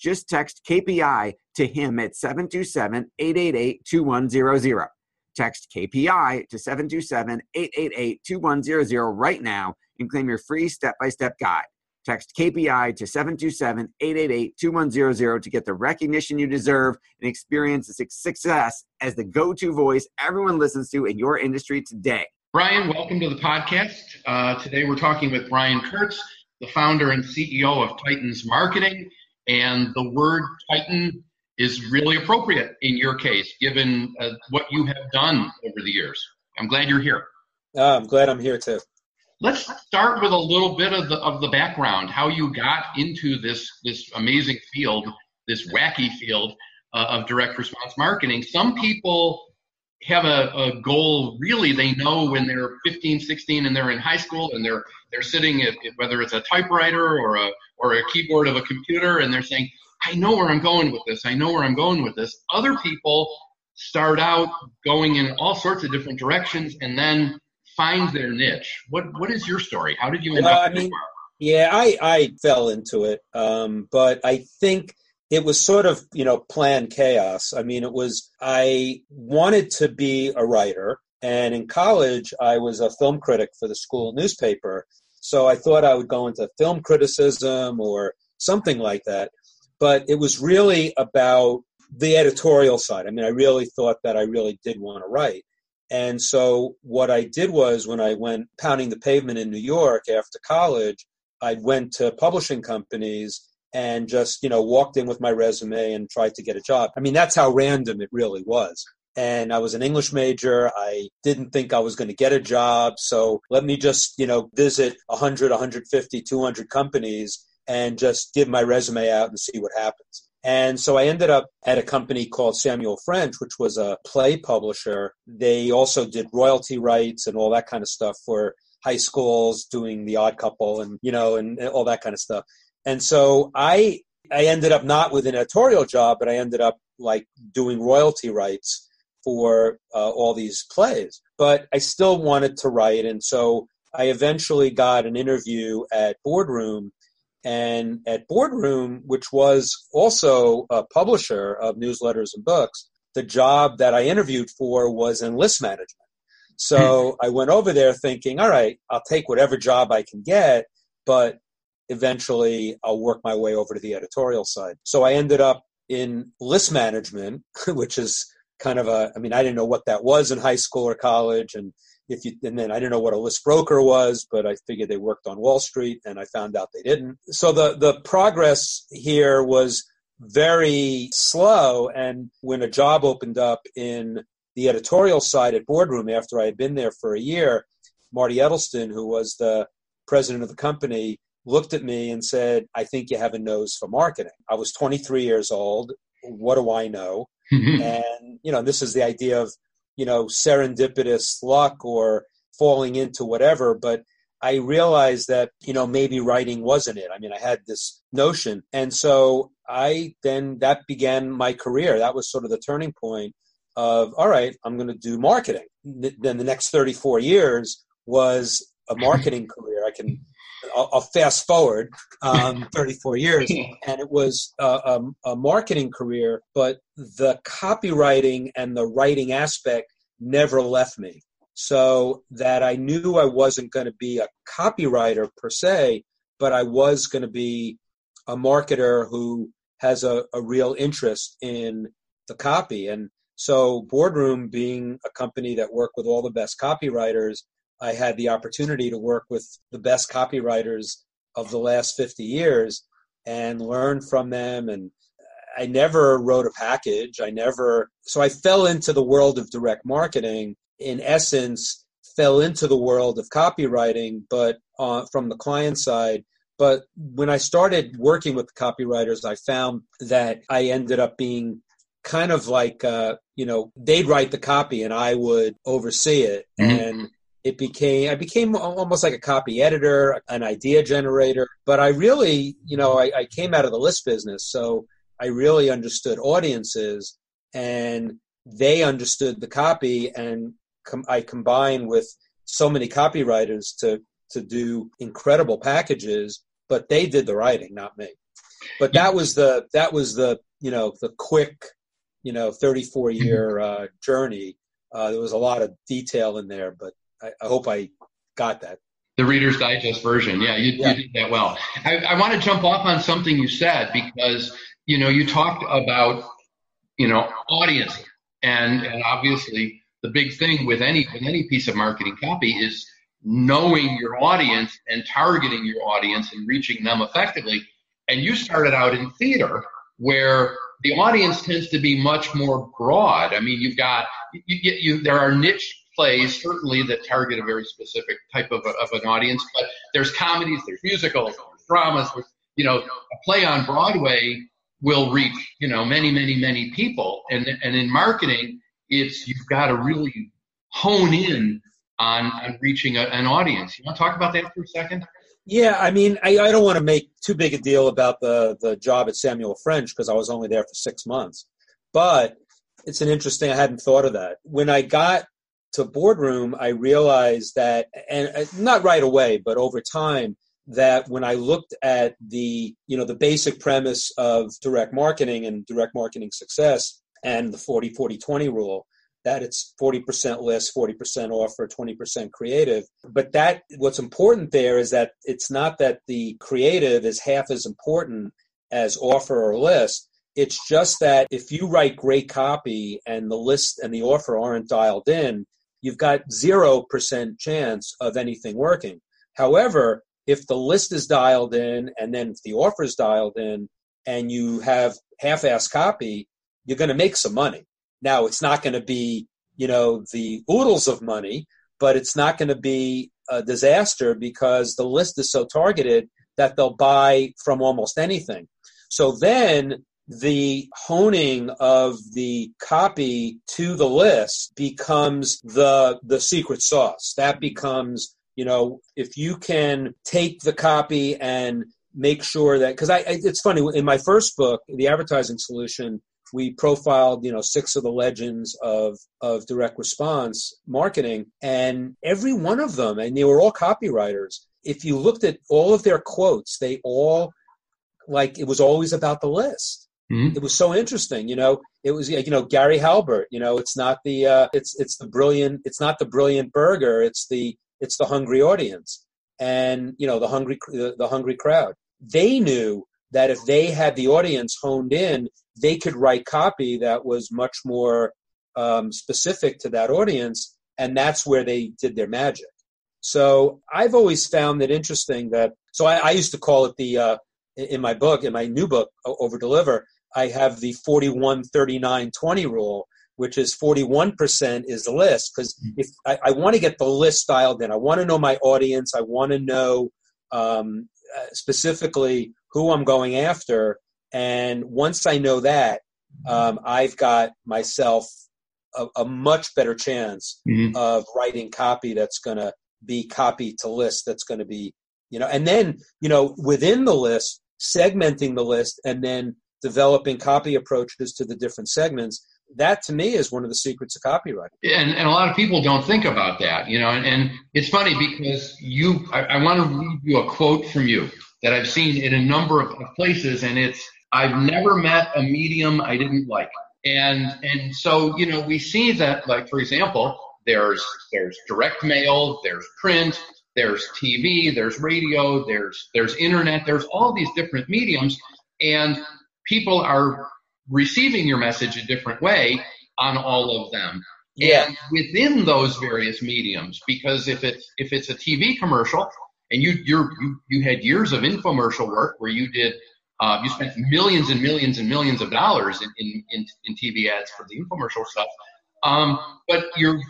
Just text KPI to him at 727 888 2100. Text KPI to 727 888 2100 right now and claim your free step by step guide. Text KPI to 727 888 2100 to get the recognition you deserve and experience the success as the go to voice everyone listens to in your industry today. Brian, welcome to the podcast. Uh, today we're talking with Brian Kurtz, the founder and CEO of Titans Marketing. And the word Titan is really appropriate in your case, given uh, what you have done over the years. I'm glad you're here. Uh, I'm glad I'm here too. Let's start with a little bit of the of the background, how you got into this this amazing field, this wacky field uh, of direct response marketing. Some people have a, a, goal really they know when they're 15 16 and they're in high school and they're they're sitting at whether it's a typewriter or a or a keyboard of a computer and they're saying i know where i'm going with this i know where i'm going with this other people start out going in all sorts of different directions and then find their niche. What what is your story? How did you end well, up? I mean, yeah, I I fell into it, um, but I think it was sort of you know planned chaos. I mean, it was I wanted to be a writer, and in college I was a film critic for the school newspaper. So I thought I would go into film criticism or something like that. But it was really about the editorial side. I mean, I really thought that I really did want to write. And so what I did was when I went pounding the pavement in New York after college, I went to publishing companies and just, you know, walked in with my resume and tried to get a job. I mean, that's how random it really was. And I was an English major. I didn't think I was going to get a job. So let me just, you know, visit 100, 150, 200 companies and just give my resume out and see what happens. And so I ended up at a company called Samuel French, which was a play publisher. They also did royalty rights and all that kind of stuff for high schools doing the odd couple and, you know, and all that kind of stuff. And so I, I ended up not with an editorial job, but I ended up like doing royalty rights for uh, all these plays. But I still wanted to write. And so I eventually got an interview at Boardroom and at Boardroom, which was also a publisher of newsletters and books, the job that I interviewed for was in list management. So hmm. I went over there thinking, all right, I'll take whatever job I can get, but eventually I'll work my way over to the editorial side. So I ended up in list management, which is kind of a, I mean, I didn't know what that was in high school or college. And if you and then I didn't know what a list broker was, but I figured they worked on Wall Street, and I found out they didn't. So the the progress here was very slow. And when a job opened up in the editorial side at Boardroom after I had been there for a year, Marty Edelston, who was the president of the company, looked at me and said, I think you have a nose for marketing. I was 23 years old. What do I know? and, you know, this is the idea of you know, serendipitous luck or falling into whatever, but I realized that, you know, maybe writing wasn't it. I mean, I had this notion. And so I then, that began my career. That was sort of the turning point of, all right, I'm going to do marketing. Then the next 34 years was a marketing career. I can I'll, I'll fast forward um, 34 years, and it was a, a, a marketing career, but the copywriting and the writing aspect never left me. So that I knew I wasn't going to be a copywriter per se, but I was going to be a marketer who has a, a real interest in the copy. And so, Boardroom being a company that worked with all the best copywriters, I had the opportunity to work with the best copywriters of the last 50 years and learn from them. And I never wrote a package. I never, so I fell into the world of direct marketing. In essence, fell into the world of copywriting, but uh, from the client side. But when I started working with the copywriters, I found that I ended up being kind of like, uh, you know, they'd write the copy and I would oversee it. Mm-hmm. And it became, I became almost like a copy editor, an idea generator. But I really, you know, I, I came out of the list business. So I really understood audiences and they understood the copy and com- I combined with so many copywriters to to do incredible packages, but they did the writing, not me. But that was the that was the you know the quick you know 34 mm-hmm. year uh, journey. Uh, there was a lot of detail in there, but I, I, hope I got that. The Reader's Digest version, yeah, you, yeah. you did that well. I, I want to jump off on something you said because you know you talked about you know audience and and obviously the big thing with any with any piece of marketing copy is knowing your audience and targeting your audience and reaching them effectively. And you started out in theater where the audience tends to be much more broad. I mean, you've got you, you, you there are niche plays certainly that target a very specific type of, a, of an audience, but there's comedies, there's musicals, there's dramas. You know, a play on Broadway will reach you know many, many, many people, and and in marketing, it's you've got to really hone in on, on reaching a, an audience. You want to talk about that for a second? Yeah, I mean, I, I don't want to make too big a deal about the, the job at Samuel French because I was only there for six months. But it's an interesting, I hadn't thought of that. When I got to boardroom, I realized that, and uh, not right away, but over time, that when I looked at the, you know, the basic premise of direct marketing and direct marketing success and the 40 40 20 rule, that it's 40% list, 40% offer, 20% creative. But that what's important there is that it's not that the creative is half as important as offer or list. It's just that if you write great copy and the list and the offer aren't dialed in, you've got 0% chance of anything working. However, if the list is dialed in and then if the offer is dialed in and you have half-ass copy, you're going to make some money now, it's not going to be, you know, the oodles of money, but it's not going to be a disaster because the list is so targeted that they'll buy from almost anything. So then the honing of the copy to the list becomes the the secret sauce. That becomes, you know, if you can take the copy and make sure that because I, I it's funny in my first book, the advertising solution, we profiled you know six of the legends of of direct response marketing and every one of them and they were all copywriters if you looked at all of their quotes they all like it was always about the list mm-hmm. it was so interesting you know it was you know gary halbert you know it's not the uh, it's it's the brilliant it's not the brilliant burger it's the it's the hungry audience and you know the hungry the, the hungry crowd they knew that if they had the audience honed in, they could write copy that was much more um, specific to that audience, and that's where they did their magic. So I've always found it interesting that. So I, I used to call it the uh, in my book, in my new book, Over Deliver. I have the 41 39 20 rule, which is 41% is the list. Because if I, I want to get the list dialed in, I want to know my audience, I want to know um, uh, specifically who I'm going after. And once I know that, um, I've got myself a, a much better chance mm-hmm. of writing copy that's going to be copy to list that's going to be, you know, and then, you know, within the list, segmenting the list and then developing copy approaches to the different segments that to me is one of the secrets of copywriting. And, and a lot of people don't think about that, you know, and, and it's funny because you, I, I want to read you a quote from you that I've seen in a number of, places, and it's I've never met a medium I didn't like. And and so you know we see that like for example there's there's direct mail, there's print, there's TV, there's radio, there's there's internet, there's all these different mediums, and people are receiving your message a different way on all of them. Yeah. And within those various mediums, because if it's if it's a TV commercial and you you're, you you had years of infomercial work where you did uh, you spent millions and millions and millions of dollars in, in, in, in TV ads for the infomercial stuff. Um, but you're,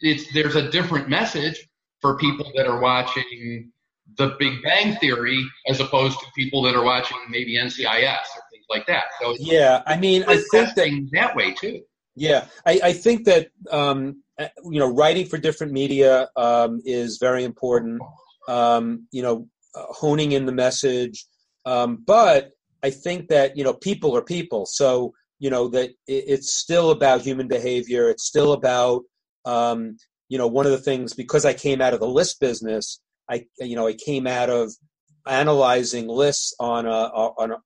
it's, there's a different message for people that are watching the Big Bang Theory as opposed to people that are watching maybe NCIS or like that. So yeah, I mean, I think that that way too. Yeah, I, I think that um, uh, you know writing for different media um, is very important. Um, you know, uh, honing in the message, um, but I think that you know people are people, so you know that it, it's still about human behavior. It's still about um, you know one of the things because I came out of the list business. I you know I came out of analyzing lists on a, on a,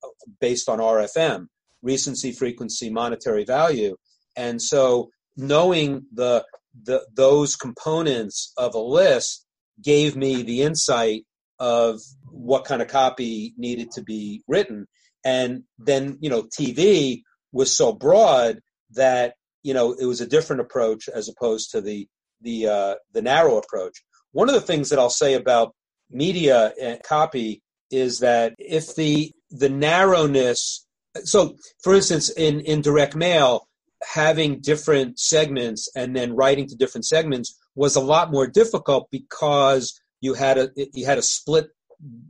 based on RFM, recency, frequency, monetary value, and so knowing the the those components of a list gave me the insight of what kind of copy needed to be written. And then, you know, TV was so broad that, you know, it was a different approach as opposed to the, the, uh, the narrow approach. One of the things that I'll say about media and copy is that if the, the narrowness, so for instance, in, in direct mail, having different segments and then writing to different segments was a lot more difficult because you had a you had a split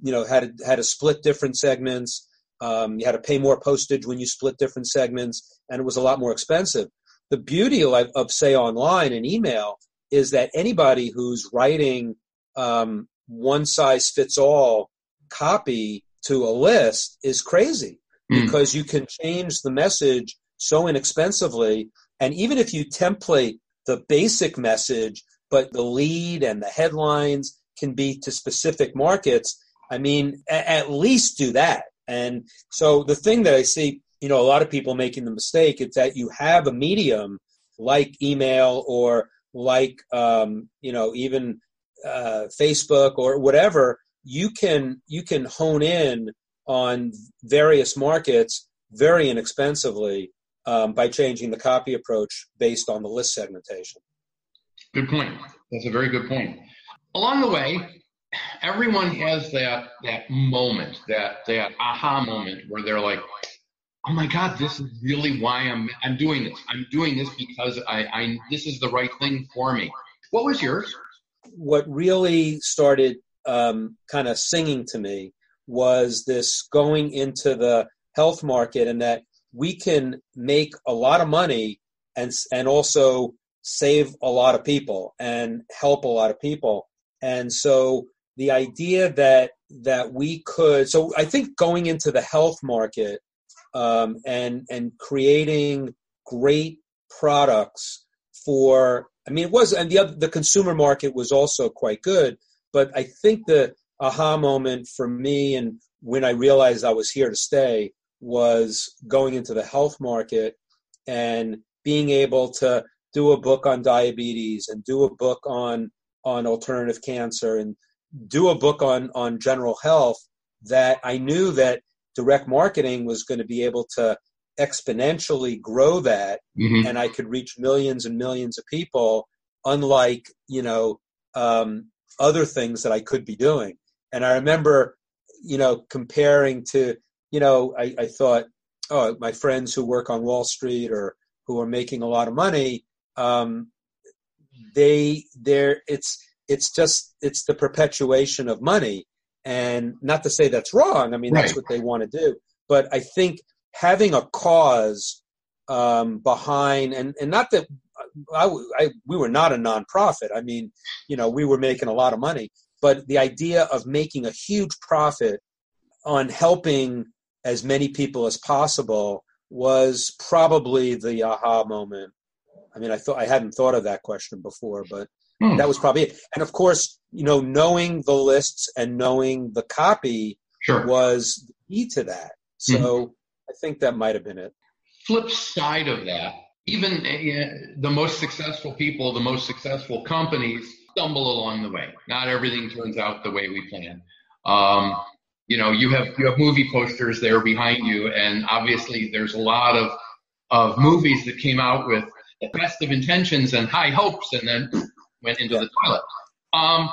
you know had to, had to split different segments um, you had to pay more postage when you split different segments and it was a lot more expensive. The beauty of, of say online and email is that anybody who's writing um, one size fits all copy to a list is crazy mm. because you can change the message so inexpensively and even if you template the basic message but the lead and the headlines can be to specific markets, I mean, a- at least do that. And so the thing that I see, you know, a lot of people making the mistake is that you have a medium like email or like, um, you know, even uh, Facebook or whatever. You can you can hone in on various markets very inexpensively um, by changing the copy approach based on the list segmentation. Good point. That's a very good point along the way, everyone has that that moment, that that aha moment where they're like, "Oh my God, this is really why I'm I'm doing this. I'm doing this because I, I this is the right thing for me." What was yours? What really started um, kind of singing to me was this going into the health market, and that we can make a lot of money and and also save a lot of people and help a lot of people. And so the idea that that we could so I think going into the health market um, and and creating great products for I mean it was and the other, the consumer market was also quite good but I think the aha moment for me and when I realized I was here to stay was going into the health market and being able to do a book on diabetes and do a book on on alternative cancer and do a book on on general health that I knew that direct marketing was going to be able to exponentially grow that mm-hmm. and I could reach millions and millions of people unlike you know um, other things that I could be doing and I remember you know comparing to you know I, I thought oh my friends who work on Wall Street or who are making a lot of money um, they there it's it's just it's the perpetuation of money and not to say that's wrong i mean right. that's what they want to do but i think having a cause um, behind and and not that I, I, we were not a nonprofit i mean you know we were making a lot of money but the idea of making a huge profit on helping as many people as possible was probably the aha moment I mean, I thought I hadn't thought of that question before, but hmm. that was probably it. And of course, you know, knowing the lists and knowing the copy sure. was key to that. So mm-hmm. I think that might have been it. Flip side of that, even uh, the most successful people, the most successful companies stumble along the way. Not everything turns out the way we plan. Um, you know you have you have movie posters there behind you, and obviously there's a lot of of movies that came out with the best of intentions and high hopes, and then went into the toilet. Um,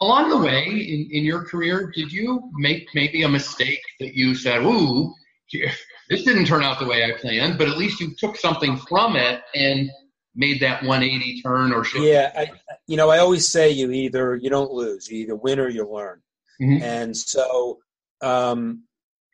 along the way in, in your career, did you make maybe a mistake that you said, "Ooh, this didn't turn out the way I planned," but at least you took something from it and made that 180 turn or shift? Yeah, I, you know, I always say you either you don't lose, you either win or you learn, mm-hmm. and so um,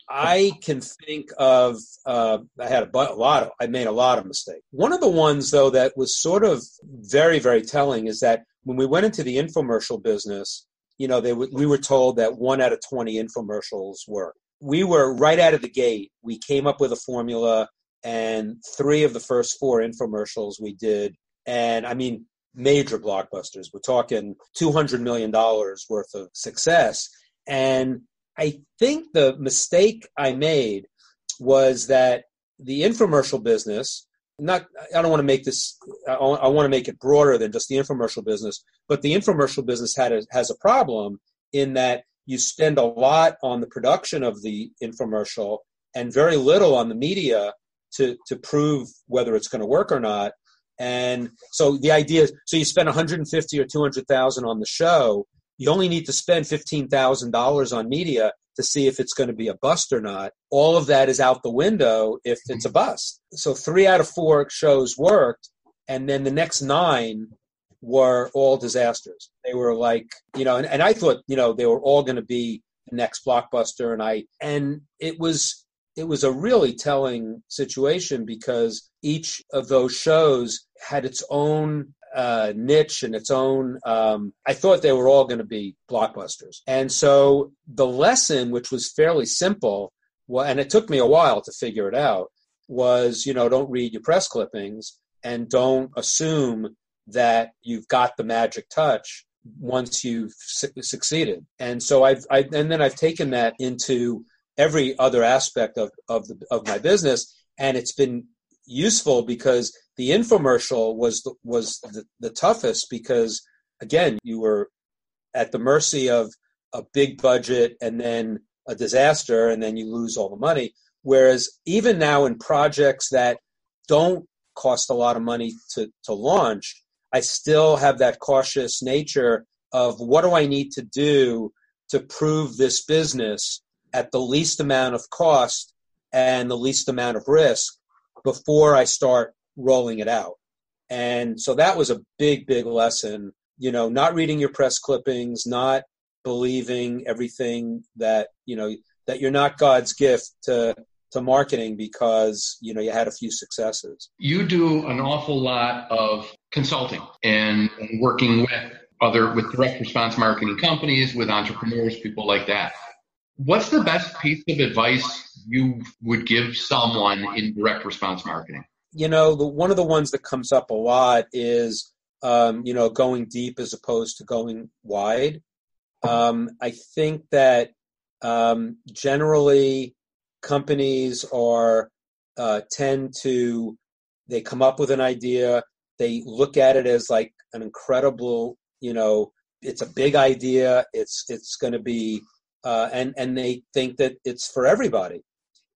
I can think of uh, I had a, a, lot of I made a lot of mistakes. One of the ones though that was sort of very very telling is that when we went into the infomercial business, you know, they w- we were told that one out of twenty infomercials work. We were right out of the gate. We came up with a formula, and three of the first four infomercials we did, and I mean major blockbusters. We're talking two hundred million dollars worth of success, and I think the mistake I made was that the infomercial business, not, I don't want to make this, I want to make it broader than just the infomercial business, but the infomercial business had a, has a problem in that you spend a lot on the production of the infomercial and very little on the media to, to prove whether it's going to work or not. And so the idea is, so you spend 150 or 200,000 on the show, you only need to spend $15,000 on media to see if it's going to be a bust or not. All of that is out the window if it's a mm-hmm. bust. So three out of four shows worked, and then the next nine were all disasters. They were like, you know, and, and I thought, you know, they were all going to be the next blockbuster, and I, and it was, it was a really telling situation because each of those shows had its own uh, niche and its own. Um, I thought they were all going to be blockbusters, and so the lesson, which was fairly simple, well, and it took me a while to figure it out, was you know don't read your press clippings and don't assume that you've got the magic touch once you've su- succeeded. And so I've, I, and then I've taken that into every other aspect of, of the, of my business. And it's been useful because the infomercial was the, was the, the toughest because again you were at the mercy of a big budget and then a disaster and then you lose all the money whereas even now in projects that don't cost a lot of money to, to launch i still have that cautious nature of what do i need to do to prove this business at the least amount of cost and the least amount of risk before I start rolling it out. And so that was a big, big lesson. You know, not reading your press clippings, not believing everything that, you know, that you're not God's gift to to marketing because you know you had a few successes. You do an awful lot of consulting and, and working with other with direct response marketing companies, with entrepreneurs, people like that. What's the best piece of advice you would give someone in direct response marketing? You know, the, one of the ones that comes up a lot is, um, you know, going deep as opposed to going wide. Um, I think that um, generally companies are uh, tend to they come up with an idea, they look at it as like an incredible, you know, it's a big idea. It's it's going to be uh, and and they think that it's for everybody.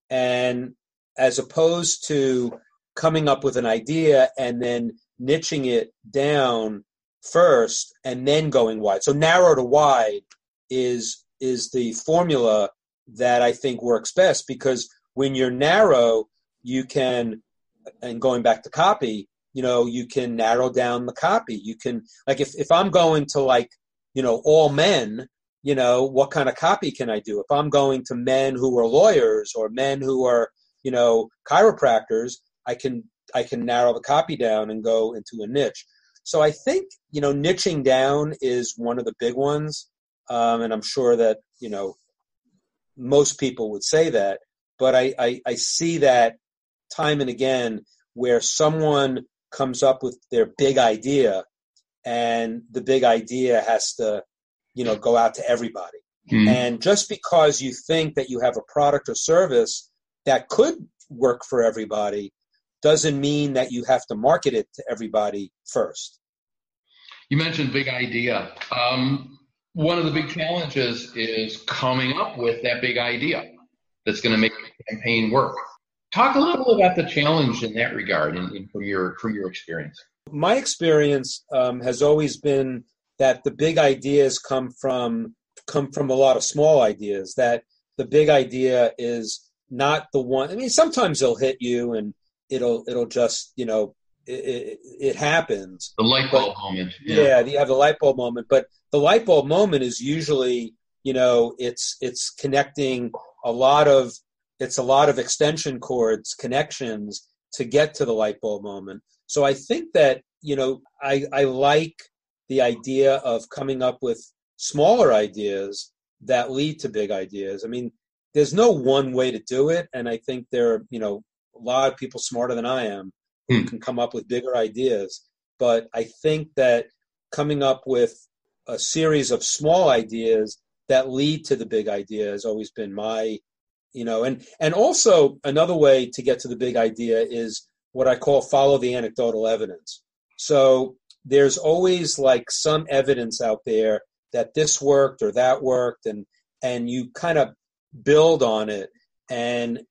And as opposed to coming up with an idea and then niching it down first and then going wide. So narrow to wide is is the formula that I think works best because when you're narrow, you can and going back to copy, you know, you can narrow down the copy. You can like if, if I'm going to like, you know, all men, you know, what kind of copy can I do? If I'm going to men who are lawyers or men who are, you know, chiropractors, I can I can narrow the copy down and go into a niche. So I think you know niching down is one of the big ones, um, and I'm sure that you know most people would say that. But I, I, I see that time and again where someone comes up with their big idea, and the big idea has to you know go out to everybody mm-hmm. and just because you think that you have a product or service that could work for everybody doesn't mean that you have to market it to everybody first you mentioned big idea um, one of the big challenges is coming up with that big idea that's going to make the campaign work. Talk a little about the challenge in that regard, in, in, from your from your experience. My experience um, has always been that the big ideas come from come from a lot of small ideas. That the big idea is not the one. I mean, sometimes they'll hit you, and it'll it'll just you know it, it, happens. The light bulb but, moment. Yeah. yeah, you have the light bulb moment, but the light bulb moment is usually you know it's it's connecting a lot of it's a lot of extension cords connections to get to the light bulb moment so i think that you know i i like the idea of coming up with smaller ideas that lead to big ideas i mean there's no one way to do it and i think there are you know a lot of people smarter than i am hmm. can come up with bigger ideas. But i think that coming up with a series of small ideas that lead to the big idea has always been my you know and and also another way to get to the big idea is what i call follow the anecdotal evidence. So there's always like some evidence out there that this worked or that worked and and you kind of build on it. And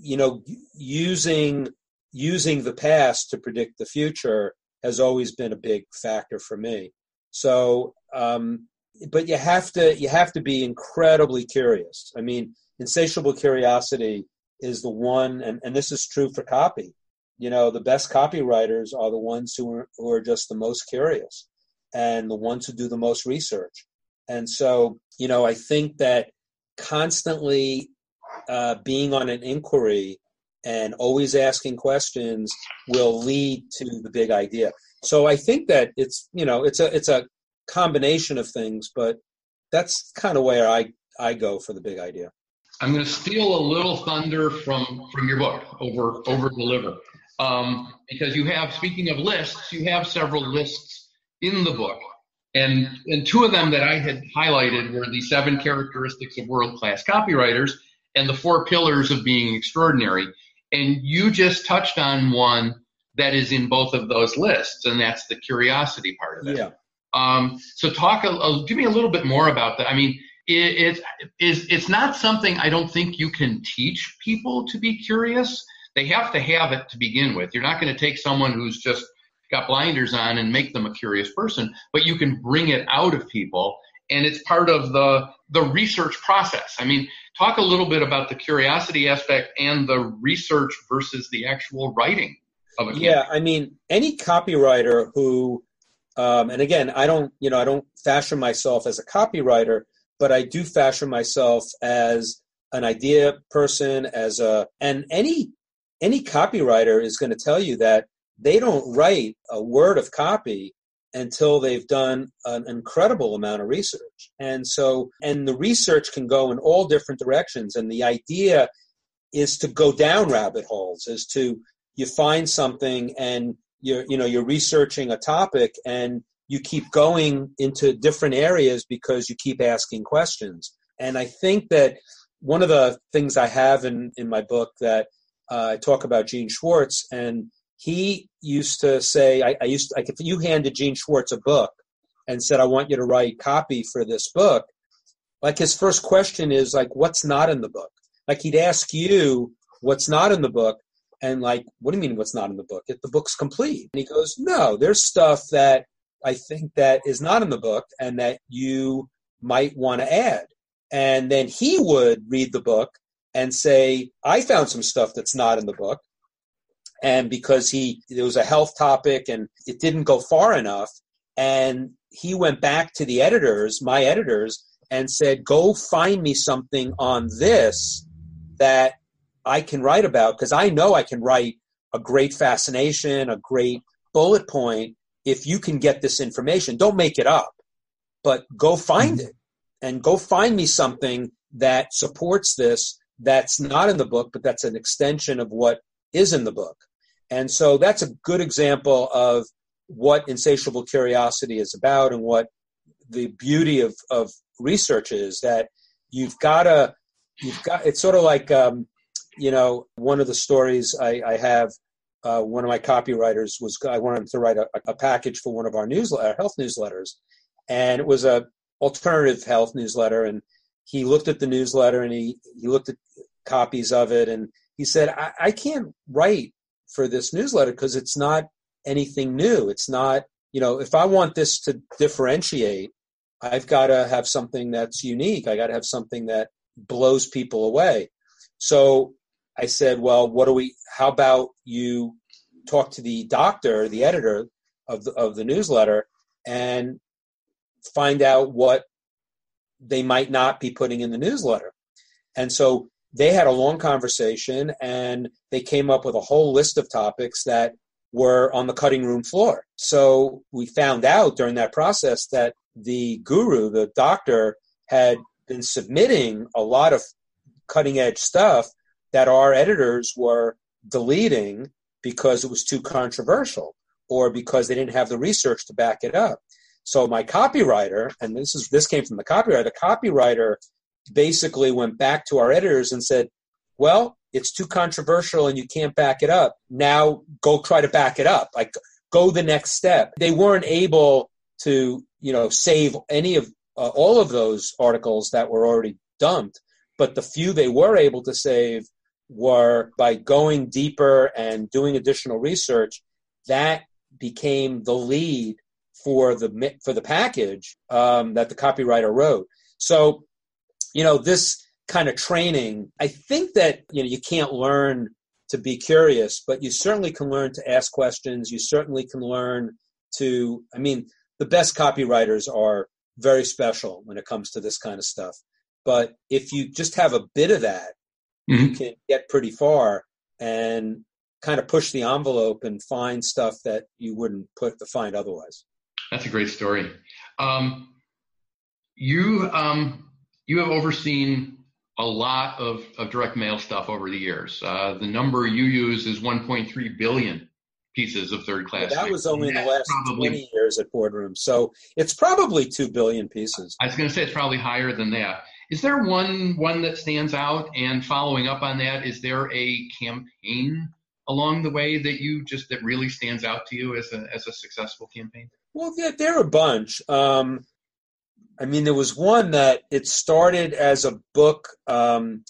you know using using the past to predict the future has always been a big factor for me so um but you have to you have to be incredibly curious. I mean, insatiable curiosity is the one, and, and this is true for copy. You know, the best copywriters are the ones who are, who are just the most curious and the ones who do the most research. And so, you know, I think that constantly uh, being on an inquiry and always asking questions will lead to the big idea. So I think that it's you know it's a it's a combination of things, but that's kind of where I, I go for the big idea. I'm going to steal a little thunder from from your book, over over deliver, um, because you have speaking of lists, you have several lists in the book, and and two of them that I had highlighted were the seven characteristics of world class copywriters and the four pillars of being extraordinary, and you just touched on one that is in both of those lists, and that's the curiosity part of it. Yeah. Um, so talk, a, a, give me a little bit more about that. I mean, it, it is it's not something I don't think you can teach people to be curious. They have to have it to begin with. You're not going to take someone who's just got blinders on and make them a curious person, but you can bring it out of people, and it's part of the the research process. I mean, talk a little bit about the curiosity aspect and the research versus the actual writing of a. Yeah, I mean, any copywriter who um, and again, I don't, you know, I don't fashion myself as a copywriter, but I do fashion myself as an idea person, as a, and any any copywriter is going to tell you that they don't write a word of copy until they've done an incredible amount of research. And so, and the research can go in all different directions. And the idea is to go down rabbit holes, is to you find something and you're you know you're researching a topic and you keep going into different areas because you keep asking questions and i think that one of the things i have in in my book that uh, i talk about gene schwartz and he used to say i, I used to, like if you handed gene schwartz a book and said i want you to write copy for this book like his first question is like what's not in the book like he'd ask you what's not in the book and like, what do you mean what's not in the book? If the book's complete. And he goes, no, there's stuff that I think that is not in the book and that you might want to add. And then he would read the book and say, I found some stuff that's not in the book. And because he, it was a health topic and it didn't go far enough. And he went back to the editors, my editors, and said, go find me something on this that I can write about because I know I can write a great fascination, a great bullet point if you can get this information. Don't make it up, but go find mm-hmm. it and go find me something that supports this that's not in the book, but that's an extension of what is in the book. And so that's a good example of what insatiable curiosity is about and what the beauty of, of research is that you've got to, you've got, it's sort of like, um, you know, one of the stories I, I have, uh, one of my copywriters was I wanted to write a, a package for one of our newsletter, health newsletters, and it was a alternative health newsletter, and he looked at the newsletter and he he looked at copies of it, and he said, I, I can't write for this newsletter because it's not anything new. It's not you know if I want this to differentiate, I've got to have something that's unique. I got to have something that blows people away. So I said, well, what do we? How about you talk to the doctor, the editor of the, of the newsletter, and find out what they might not be putting in the newsletter. And so they had a long conversation and they came up with a whole list of topics that were on the cutting room floor. So we found out during that process that the guru, the doctor, had been submitting a lot of cutting edge stuff that our editors were deleting because it was too controversial or because they didn't have the research to back it up. So my copywriter, and this is this came from the copywriter, the copywriter basically went back to our editors and said, Well, it's too controversial and you can't back it up. Now go try to back it up. Like go the next step. They weren't able to, you know, save any of uh, all of those articles that were already dumped, but the few they were able to save were by going deeper and doing additional research that became the lead for the for the package um, that the copywriter wrote so you know this kind of training i think that you know you can't learn to be curious but you certainly can learn to ask questions you certainly can learn to i mean the best copywriters are very special when it comes to this kind of stuff but if you just have a bit of that mm-hmm. you can get pretty far and kind of push the envelope and find stuff that you wouldn't put to find otherwise. That's a great story. Um, you um, you have overseen a lot of, of direct mail stuff over the years. Uh, the number you use is 1.3 billion pieces of third class. that was only in the last probably, 20 years at Boardroom, so it's probably two billion pieces. I was going to say it's probably higher than that. Is there one one that stands out? And following up on that, is there a campaign along the way that you just that really stands out to you as a as a successful campaign? Well, yeah, there are a bunch. Um, I mean, there was one that it started as a book um,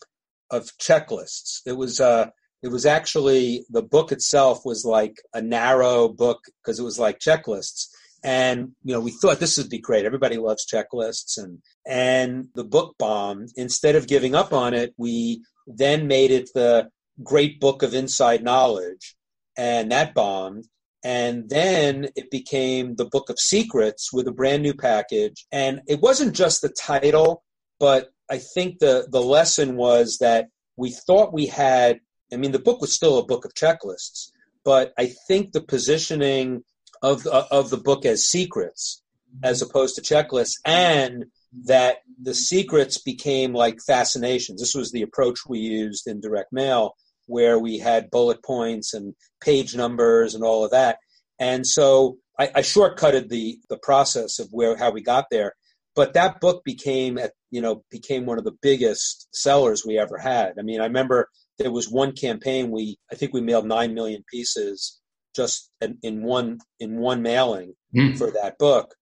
of checklists. It was uh, it was actually the book itself was like a narrow book because it was like checklists. And you know we thought this would be great. Everybody loves checklists. And and the book bombed instead of giving up on it we then made it the great book of inside knowledge. And that bombed and then it became the book of secrets with a brand new package. And it wasn't just the title but i think the the lesson was that we thought we had i mean the book was still a book of checklists but i think the positioning of the, of the book as secrets as opposed to checklists and that the secrets became like fascinations. This was the approach we used in direct mail where we had bullet points and page numbers and all of that and so i, I shortcutted the the process of where how we got there but that book became you know became one of the biggest sellers we ever had i mean i remember there was one campaign we i think we mailed 9 million pieces just in one in one mailing mm. for that book.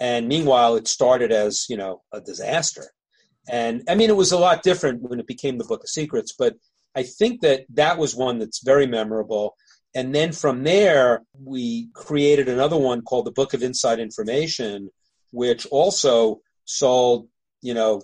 And meanwhile, it started as you know a disaster. And I mean, it was a lot different when it became the Book of Secrets, but I think that that was one that's very memorable. And then from there, we created another one called the Book of Inside Information, which also sold, you know,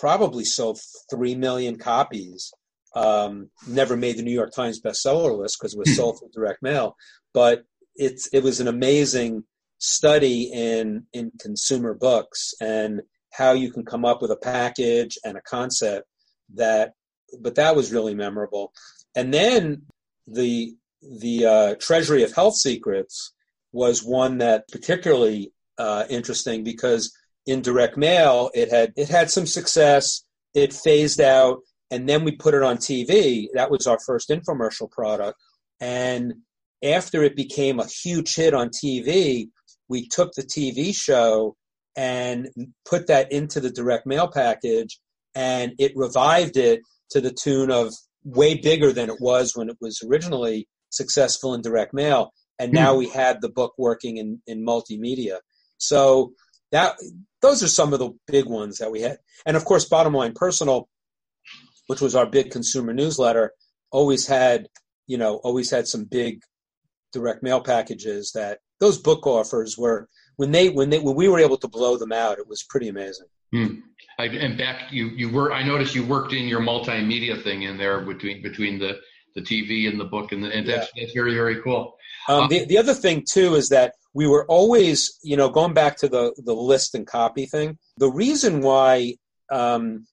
probably sold 3 million copies um, never made the New York Times bestseller list because it was sold through direct mail. But it's it was an amazing study in in consumer books and how you can come up with a package and a concept that. But that was really memorable. And then the the uh, Treasury of Health Secrets was one that particularly uh, interesting because in direct mail it had it had some success. It phased out and then we put it on TV. That was our first infomercial product. And after it became a huge hit on TV, we took the TV show and put that into the direct mail package, and it revived it to the tune of way bigger than it was when it was originally successful in direct mail. And now hmm. we had the book working in, in multimedia. So that those are some of the big ones that we had. And of course, Bottom Line Personal, which was our big consumer newsletter, always had you know always had some big direct mail packages that those book offers were when they when they when we were able to blow them out it was pretty amazing hmm. I, and back you you were i noticed you worked in your multimedia thing in there between between the the tv and the book and, the, and that's, yeah. that's very very cool um, the, the other thing too is that we were always you know going back to the the list and copy thing the reason why um,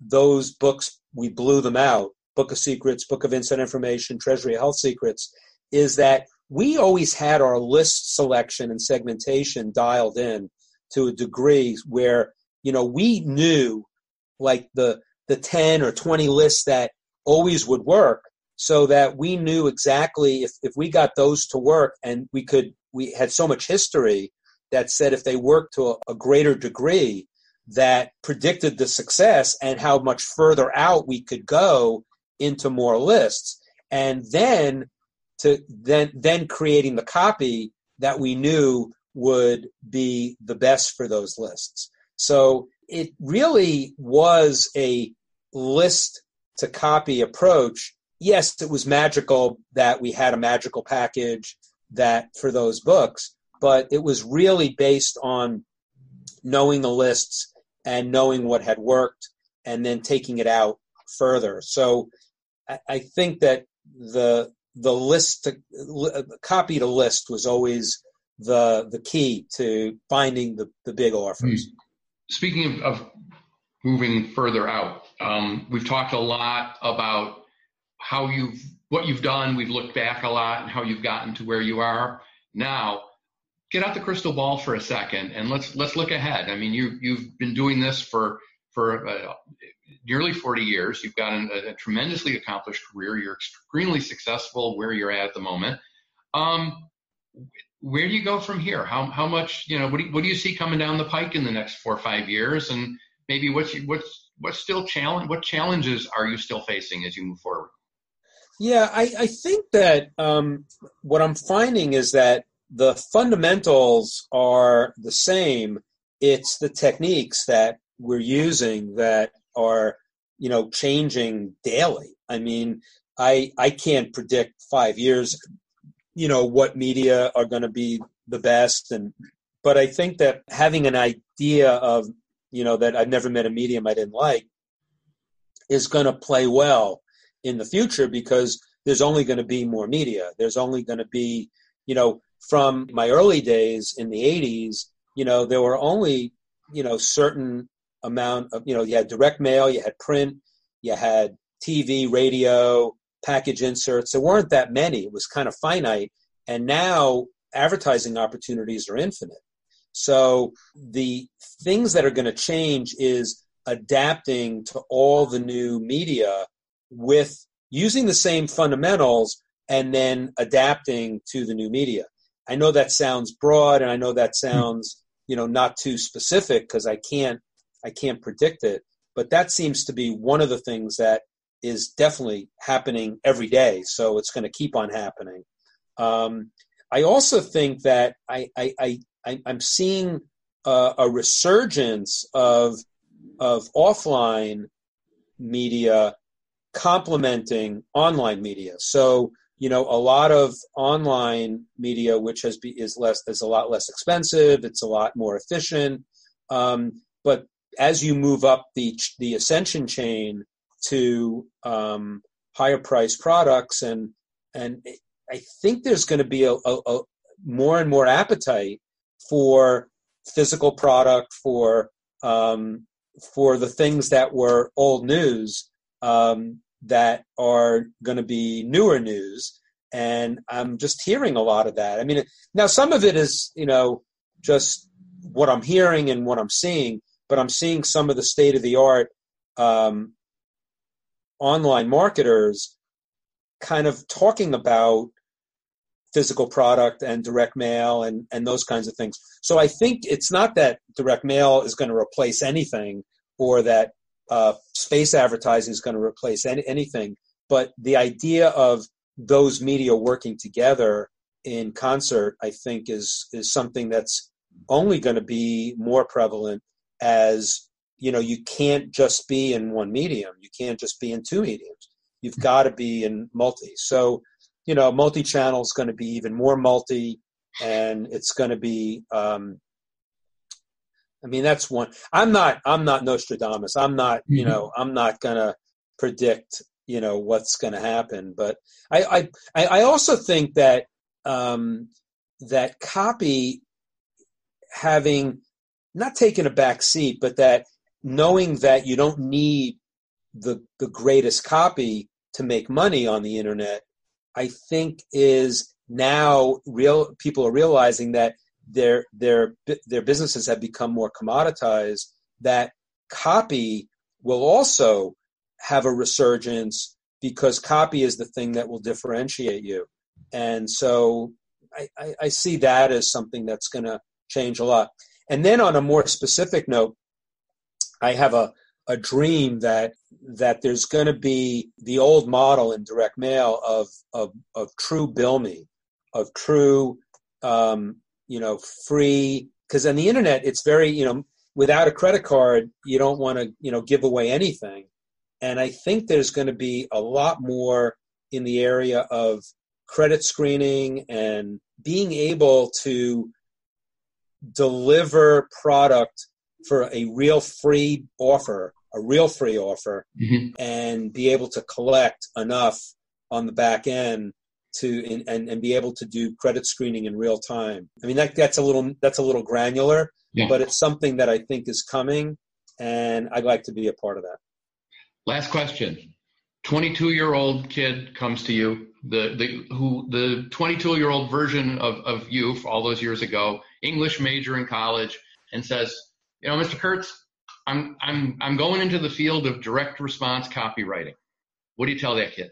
those books we blew them out book of secrets book of inside information treasury of health secrets is that we always had our list selection and segmentation dialed in to a degree where you know we knew like the the 10 or 20 lists that always would work so that we knew exactly if, if we got those to work and we could we had so much history that said if they worked to a, a greater degree that predicted the success and how much further out we could go into more lists and then to then then creating the copy that we knew would be the best for those lists. So it really was a list to copy approach. Yes, it was magical that we had a magical package that for those books, but it was really based on knowing the lists and knowing what had worked and then taking it out further. So I think that the the list to copy to list was always the the key to finding the, the big offers. Hmm. Speaking of, of moving further out, um, we've talked a lot about how you've what you've done. We've looked back a lot and how you've gotten to where you are now. Get out the crystal ball for a second and let's let's look ahead. I mean, you you've been doing this for for uh, nearly 40 years. You've got an, a, tremendously accomplished career. You're extremely successful where you're at at the moment. Um, where do you go from here? How, how much, you know, what do you, what do you see coming down the pike in the next four or five years? And maybe what's, what's, what's still challenge, what challenges are you still facing as you move forward? Yeah, I, I think that um, what I'm finding is that the fundamentals are the same. It's the techniques that we're using that are you know changing daily. I mean, I I can't predict five years, you know, what media are going to be the best, and but I think that having an idea of you know that I've never met a medium I didn't like is going to play well in the future because there's only going to be more media. There's only going to be, you know, from my early days in the 80s, you know, there were only, you know, certain amount of, you know, you had direct mail, you had print, you had TV, radio, package inserts. There weren't that many. It was kind of finite. And now advertising opportunities are infinite. So the things that are going to change is adapting to all the new media with using the same fundamentals and then adapting to the new media. I know that sounds broad and I know that hmm. sounds, you know, not too specific because I can't I can't predict it. But that seems to be one of the things that is definitely happening every day. So it's going to keep on happening. Um, I also think that I, I, I, am seeing a, a resurgence of of offline media complementing online media. So you know a lot of online media, which has be, is less is a lot less expensive. It's a lot more efficient. Um, but as you move up the the ascension chain to um, higher price products and and I think there's going to be a, a, a, more and more appetite for physical product for um, for the things that were old news um, that are going to be newer news and I'm just hearing a lot of that. I mean, now some of it is you know just what I'm hearing and what I'm seeing, but I'm seeing some of the state of the art um, online marketers kind of talking about physical product and direct mail and, and those kinds of things. So I think it's not that direct mail is going to replace anything or that uh, space advertising is going to replace any, anything, but the idea of those media working together in concert, I think, is is something that's only going to be more prevalent as you know you can't just be in one medium. You can't just be in two mediums. You've got to be in multi. So you know multi-channel is going to be even more multi and it's going to be um, i mean that's one i'm not i'm not nostradamus. I'm not you mm-hmm. know i'm not going to predict you know what's going to happen. But i i i also think that um that copy having not taken a back seat but that knowing that you don't need the the greatest copy to make money on the internet I think is now real people are realizing that their their their businesses have become more commoditized that copy will also have a resurgence because copy is the thing that will differentiate you. And so I, I, I see that as something that's going to change a lot. And then on a more specific note i have a a dream that that there's going to be the old model in direct mail of of, of true bill me, of true um, you know free because on the internet it's very you know without a credit card you don't want to you know give away anything. And i think there's going to be a lot more in the area of credit screening and being able to deliver product for a real free offer, a real free offer, mm-hmm. and be able to collect enough on the back end to and, and be able to do credit screening in real time. I mean that that's a little that's a little granular, yeah. but it's something that I think is coming, and I'd like to be a part of that. Last question. 22 year old kid comes to you the the who the 22 year old version of of you all those years ago english major in college and says you know, Mr. Kurtz, I'm I'm I'm going into the field of direct response copywriting. What do you tell that kid?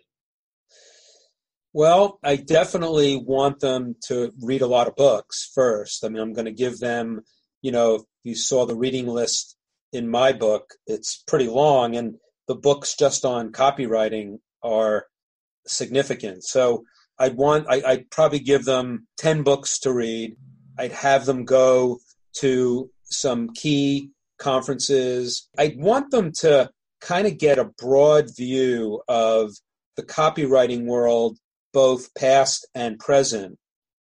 Well, I definitely want them to read a lot of books first. I mean, I'm going to give them, you know, you saw the reading list in my book, it's pretty long, and the books just on copywriting are significant. So I'd want, I, I'd probably give them 10 books to read. I'd have them go to some key conferences. I want them to kind of get a broad view of the copywriting world, both past and present,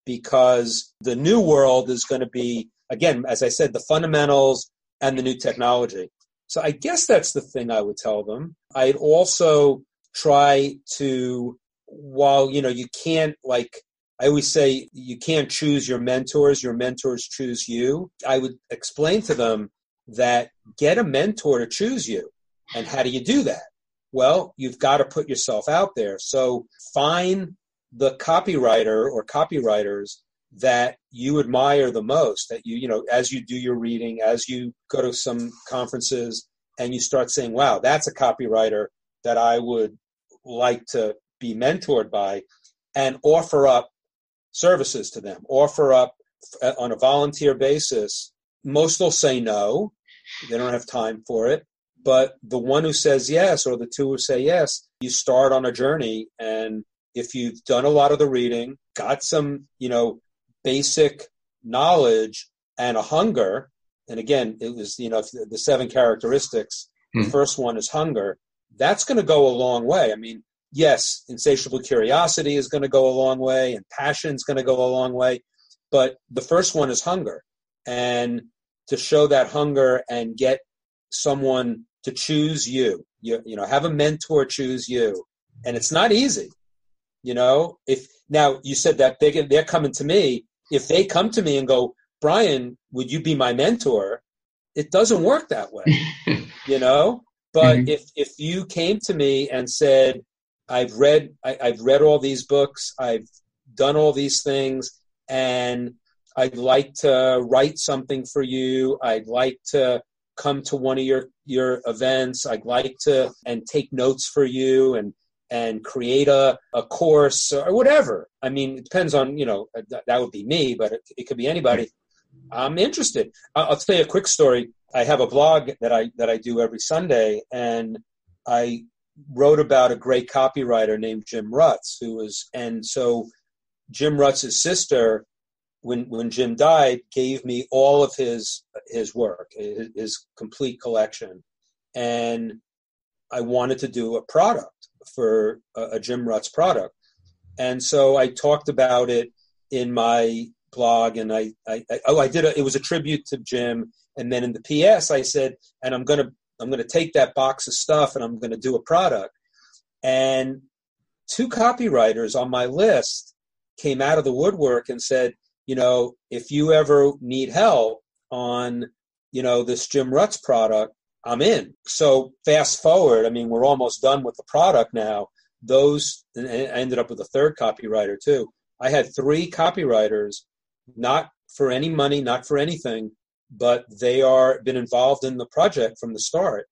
because the new world is going to be, again, as I said, the fundamentals and the new technology. So I guess that's the thing I would tell them. I'd also try to, while, you know, you can't like I always say you can't choose your mentors, your mentors choose you. I would explain to them that get a mentor to choose you. And how do you do that? Well, you've got to put yourself out there. So find the copywriter or copywriters that you admire the most that you you know as you do your reading as you go to some conferences and you start saying wow that's a copywriter that i would like to be mentored by and offer up services to them, offer up uh, on a volunteer basis. Most will say no, they don't have time for it. But the one who says yes, or the two who say yes, you start on a journey. And if you've done a lot of the reading, got some, you know, basic knowledge and a hunger, and again, it was, you know, the seven characteristics. The hmm. first one is hunger. That's going to go a long way. I mean, yes, insatiable curiosity is going to go a long way and passion is going to go a long way. But the first one is hunger. And to show that hunger and get someone to choose you, you, you know, have a mentor choose you. And it's not easy. You know, if now you said that they, they're coming to me, if they come to me and go, Brian, would you be my mentor? It doesn't work that way, you know? But mm-hmm. if, if you came to me and said, I've read I, I've read all these books. I've done all these things, and I'd like to write something for you. I'd like to come to one of your your events. I'd like to and take notes for you and and create a, a course or whatever. I mean, it depends on, you know, that, that would be me, but it, it, could be anybody. I'm interested. I'll, I'll tell you a quick story. I have a blog that I, that I do every Sunday and I wrote about a great copywriter named Jim Rutz, who was, and so Jim Rutz's sister when when Jim died, gave me all of his his work, his, his complete collection, and I wanted to do a product for a, a Jim Rutz product, and so I talked about it in my blog, and I, I, I oh I did a, it was a tribute to Jim, and then in the PS I said, and I'm gonna I'm gonna take that box of stuff and I'm gonna do a product, and two copywriters on my list came out of the woodwork and said, you know, if you ever need help on, you know, this Jim Rutz product, I'm in. So fast forward, I mean, we're almost done with the product now. Those, and I ended up with a third copywriter too. I had three copywriters, not for any money, not for anything, but they are been involved in the project from the start.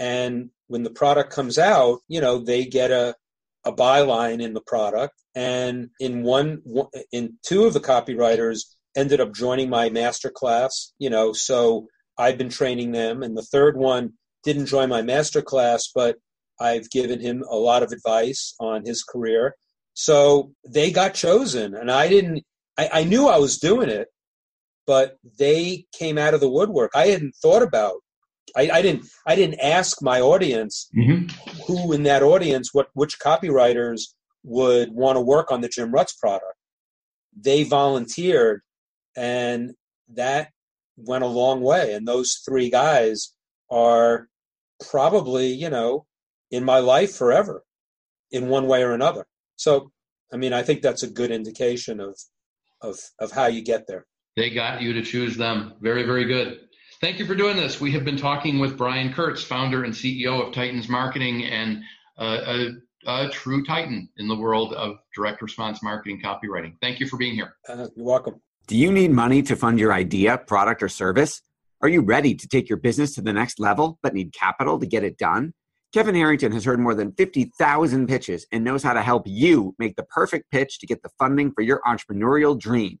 And when the product comes out, you know, they get a a byline in the product. And in one in two of the copywriters ended up joining my master class you know so i've been training them. And the third one didn't join my master class but i've given him a lot of advice on his career. So they got chosen and i didn't I, I knew i was doing it but they came out of the woodwork i hadn't thought about I, I, didn't I didn't ask my audience mm-hmm. who in that audience what which copywriters would want to work on the Jim Rutz product. They volunteered, and that went a long way. And those three guys are probably you know in my life forever, in one way or another. So I mean I think that's a good indication of of of how you get there. They got you to choose them. Very very good. Thank you for doing this. We have been talking with Brian Kurtz, founder and CEO of Titans Marketing and uh, a, a, true titan in the world of direct response marketing copywriting. Thank you for being here. Uh, you're welcome. Do you need money to fund your idea, product, or service? Are you ready to take your business to the next level but need capital to get it done? Kevin Harrington has heard more than 50,000 pitches and knows how to help you make the perfect pitch to get the funding for your entrepreneurial dream.